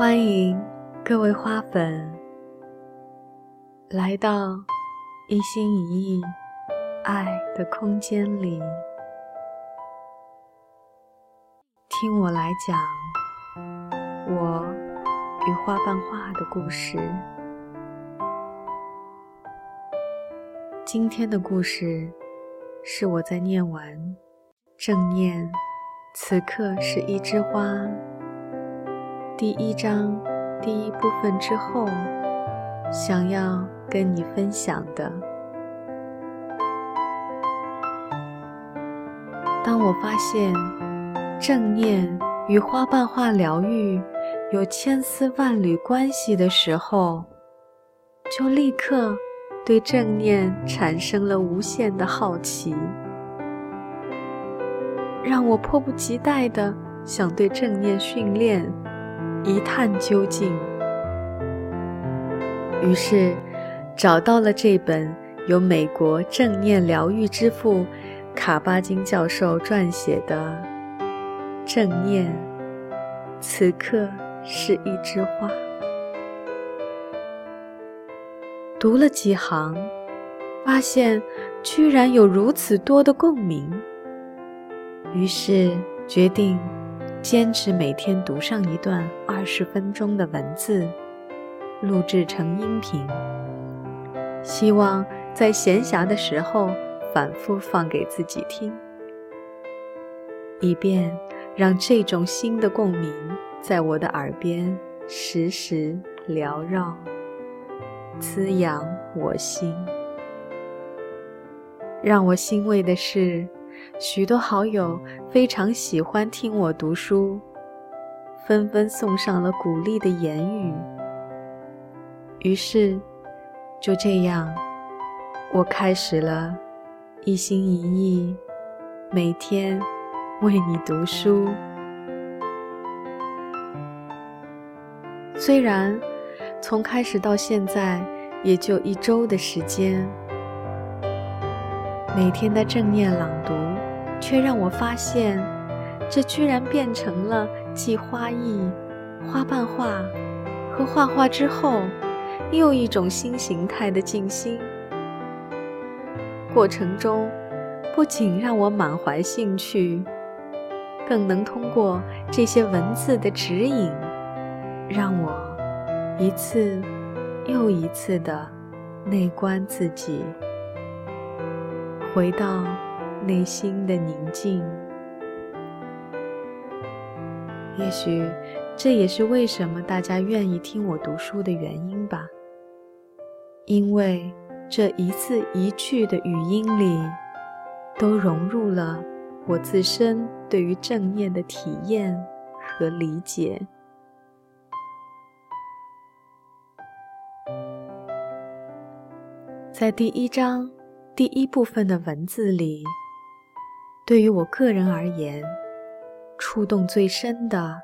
欢迎各位花粉来到一心一意爱的空间里，听我来讲我与花瓣画的故事。今天的故事是我在念完正念，此刻是一枝花。第一章第一部分之后，想要跟你分享的。当我发现正念与花瓣化疗愈有千丝万缕关系的时候，就立刻对正念产生了无限的好奇，让我迫不及待的想对正念训练。一探究竟，于是找到了这本由美国正念疗愈之父卡巴金教授撰写的《正念》，此刻是一枝花。读了几行，发现居然有如此多的共鸣，于是决定。坚持每天读上一段二十分钟的文字，录制成音频，希望在闲暇的时候反复放给自己听，以便让这种新的共鸣在我的耳边时时缭绕，滋养我心。让我欣慰的是。许多好友非常喜欢听我读书，纷纷送上了鼓励的言语。于是，就这样，我开始了一心一意每天为你读书。虽然从开始到现在也就一周的时间，每天的正念朗读。却让我发现，这居然变成了继花艺、花瓣画和画画之后，又一种新形态的静心。过程中，不仅让我满怀兴趣，更能通过这些文字的指引，让我一次又一次的内观自己，回到。内心的宁静，也许这也是为什么大家愿意听我读书的原因吧。因为这一字一句的语音里，都融入了我自身对于正念的体验和理解。在第一章第一部分的文字里。对于我个人而言，触动最深的，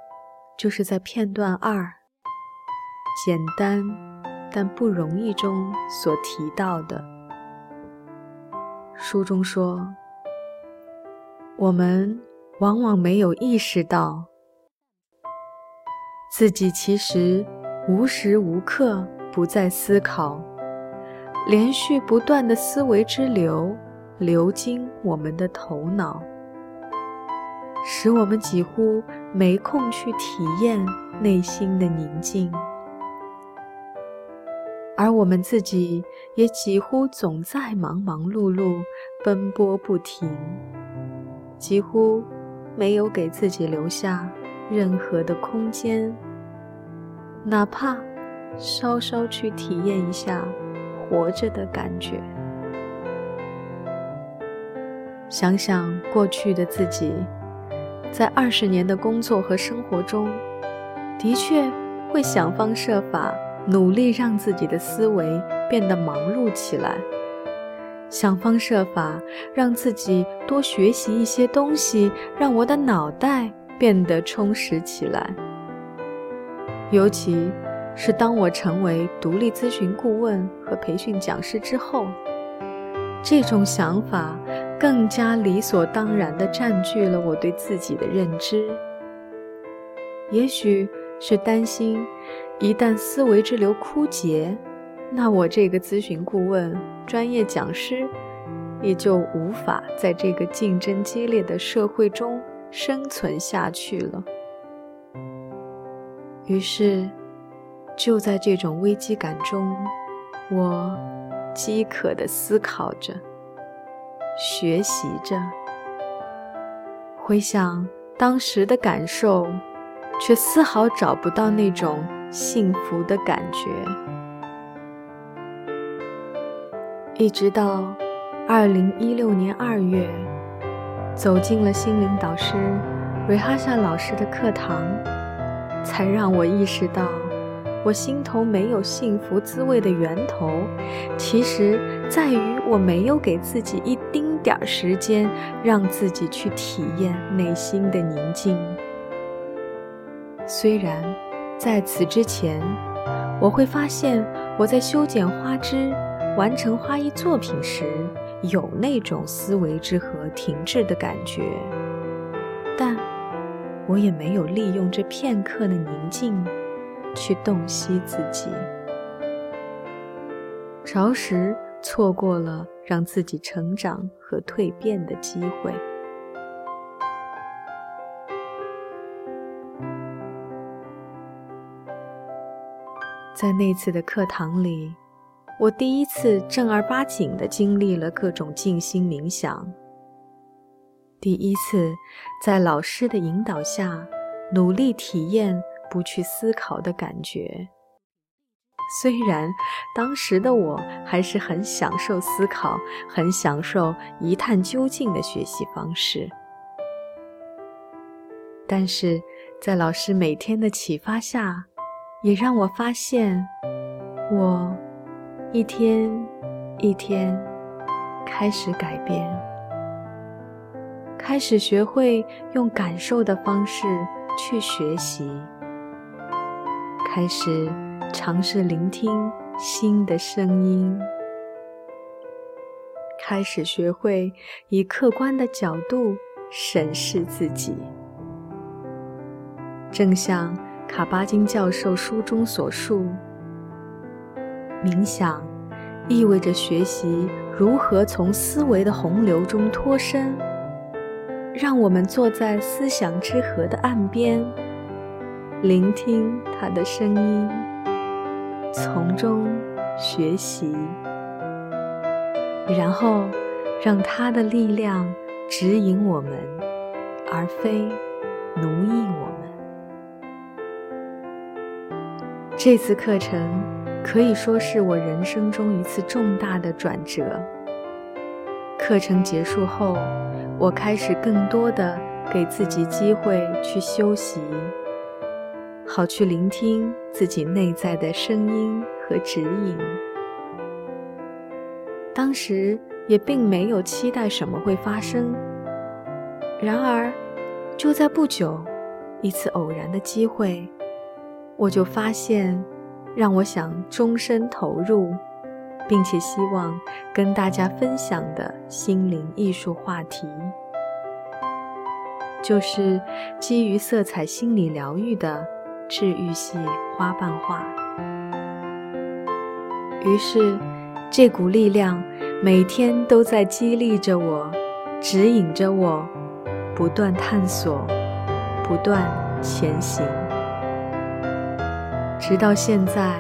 就是在片段二“简单但不容易”中所提到的。书中说，我们往往没有意识到，自己其实无时无刻不在思考，连续不断的思维之流。流经我们的头脑，使我们几乎没空去体验内心的宁静，而我们自己也几乎总在忙忙碌碌、奔波不停，几乎没有给自己留下任何的空间，哪怕稍稍去体验一下活着的感觉。想想过去的自己，在二十年的工作和生活中，的确会想方设法努力让自己的思维变得忙碌起来，想方设法让自己多学习一些东西，让我的脑袋变得充实起来。尤其是当我成为独立咨询顾问和培训讲师之后，这种想法。更加理所当然地占据了我对自己的认知。也许是担心一旦思维之流枯竭，那我这个咨询顾问、专业讲师也就无法在这个竞争激烈的社会中生存下去了。于是，就在这种危机感中，我饥渴地思考着，学习着，回想当时的感受，却丝毫找不到那种幸福的感觉。一直到二零一六年二月，走进了心灵导师瑞哈夏老师的课堂。才让我意识到，我心头没有幸福滋味的源头，其实在于我没有给自己一丁点儿时间，让自己去体验内心的宁静。虽然在此之前，我会发现我在修剪花枝、完成花艺作品时，有那种思维之河停滞的感觉，但。我也没有利用这片刻的宁静去洞悉自己，着实错过了让自己成长和蜕变的机会。在那次的课堂里，我第一次正儿八经地经历了各种静心冥想。第一次在老师的引导下，努力体验不去思考的感觉。虽然当时的我还是很享受思考，很享受一探究竟的学习方式，但是在老师每天的启发下，也让我发现，我一天一天开始改变。开始学会用感受的方式去学习，开始尝试聆听新的声音，开始学会以客观的角度审视自己。正像卡巴金教授书中所述，冥想意味着学习如何从思维的洪流中脱身。让我们坐在思想之河的岸边，聆听他的声音，从中学习，然后让他的力量指引我们，而非奴役我们。这次课程可以说是我人生中一次重大的转折。课程结束后。我开始更多的给自己机会去休息，好去聆听自己内在的声音和指引。当时也并没有期待什么会发生，然而就在不久，一次偶然的机会，我就发现让我想终身投入。并且希望跟大家分享的心灵艺术话题，就是基于色彩心理疗愈的治愈系花瓣画。于是，这股力量每天都在激励着我，指引着我，不断探索，不断前行，直到现在，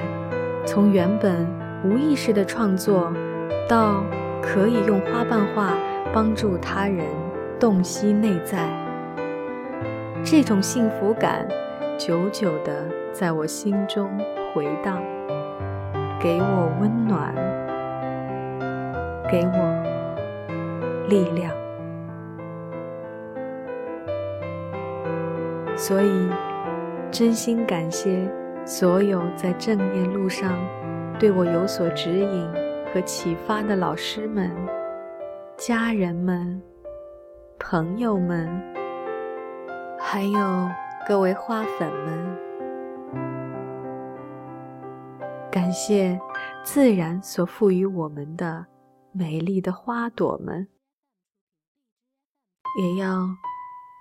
从原本。无意识的创作，到可以用花瓣画帮助他人洞悉内在，这种幸福感久久的在我心中回荡，给我温暖，给我力量。所以，真心感谢所有在正念路上。对我有所指引和启发的老师们、家人们、朋友们，还有各位花粉们，感谢自然所赋予我们的美丽的花朵们，也要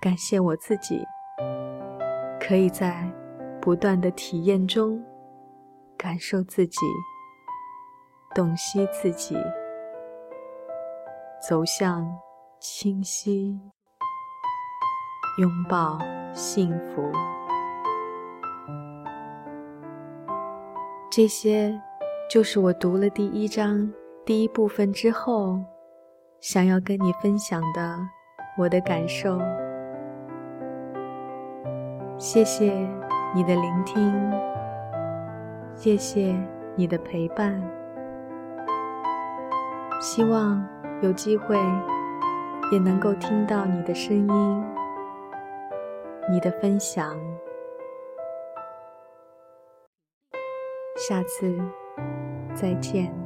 感谢我自己，可以在。不断的体验中，感受自己，洞悉自己，走向清晰，拥抱幸福。这些，就是我读了第一章第一部分之后，想要跟你分享的我的感受。谢谢你的聆听，谢谢你的陪伴。希望有机会也能够听到你的声音，你的分享。下次再见。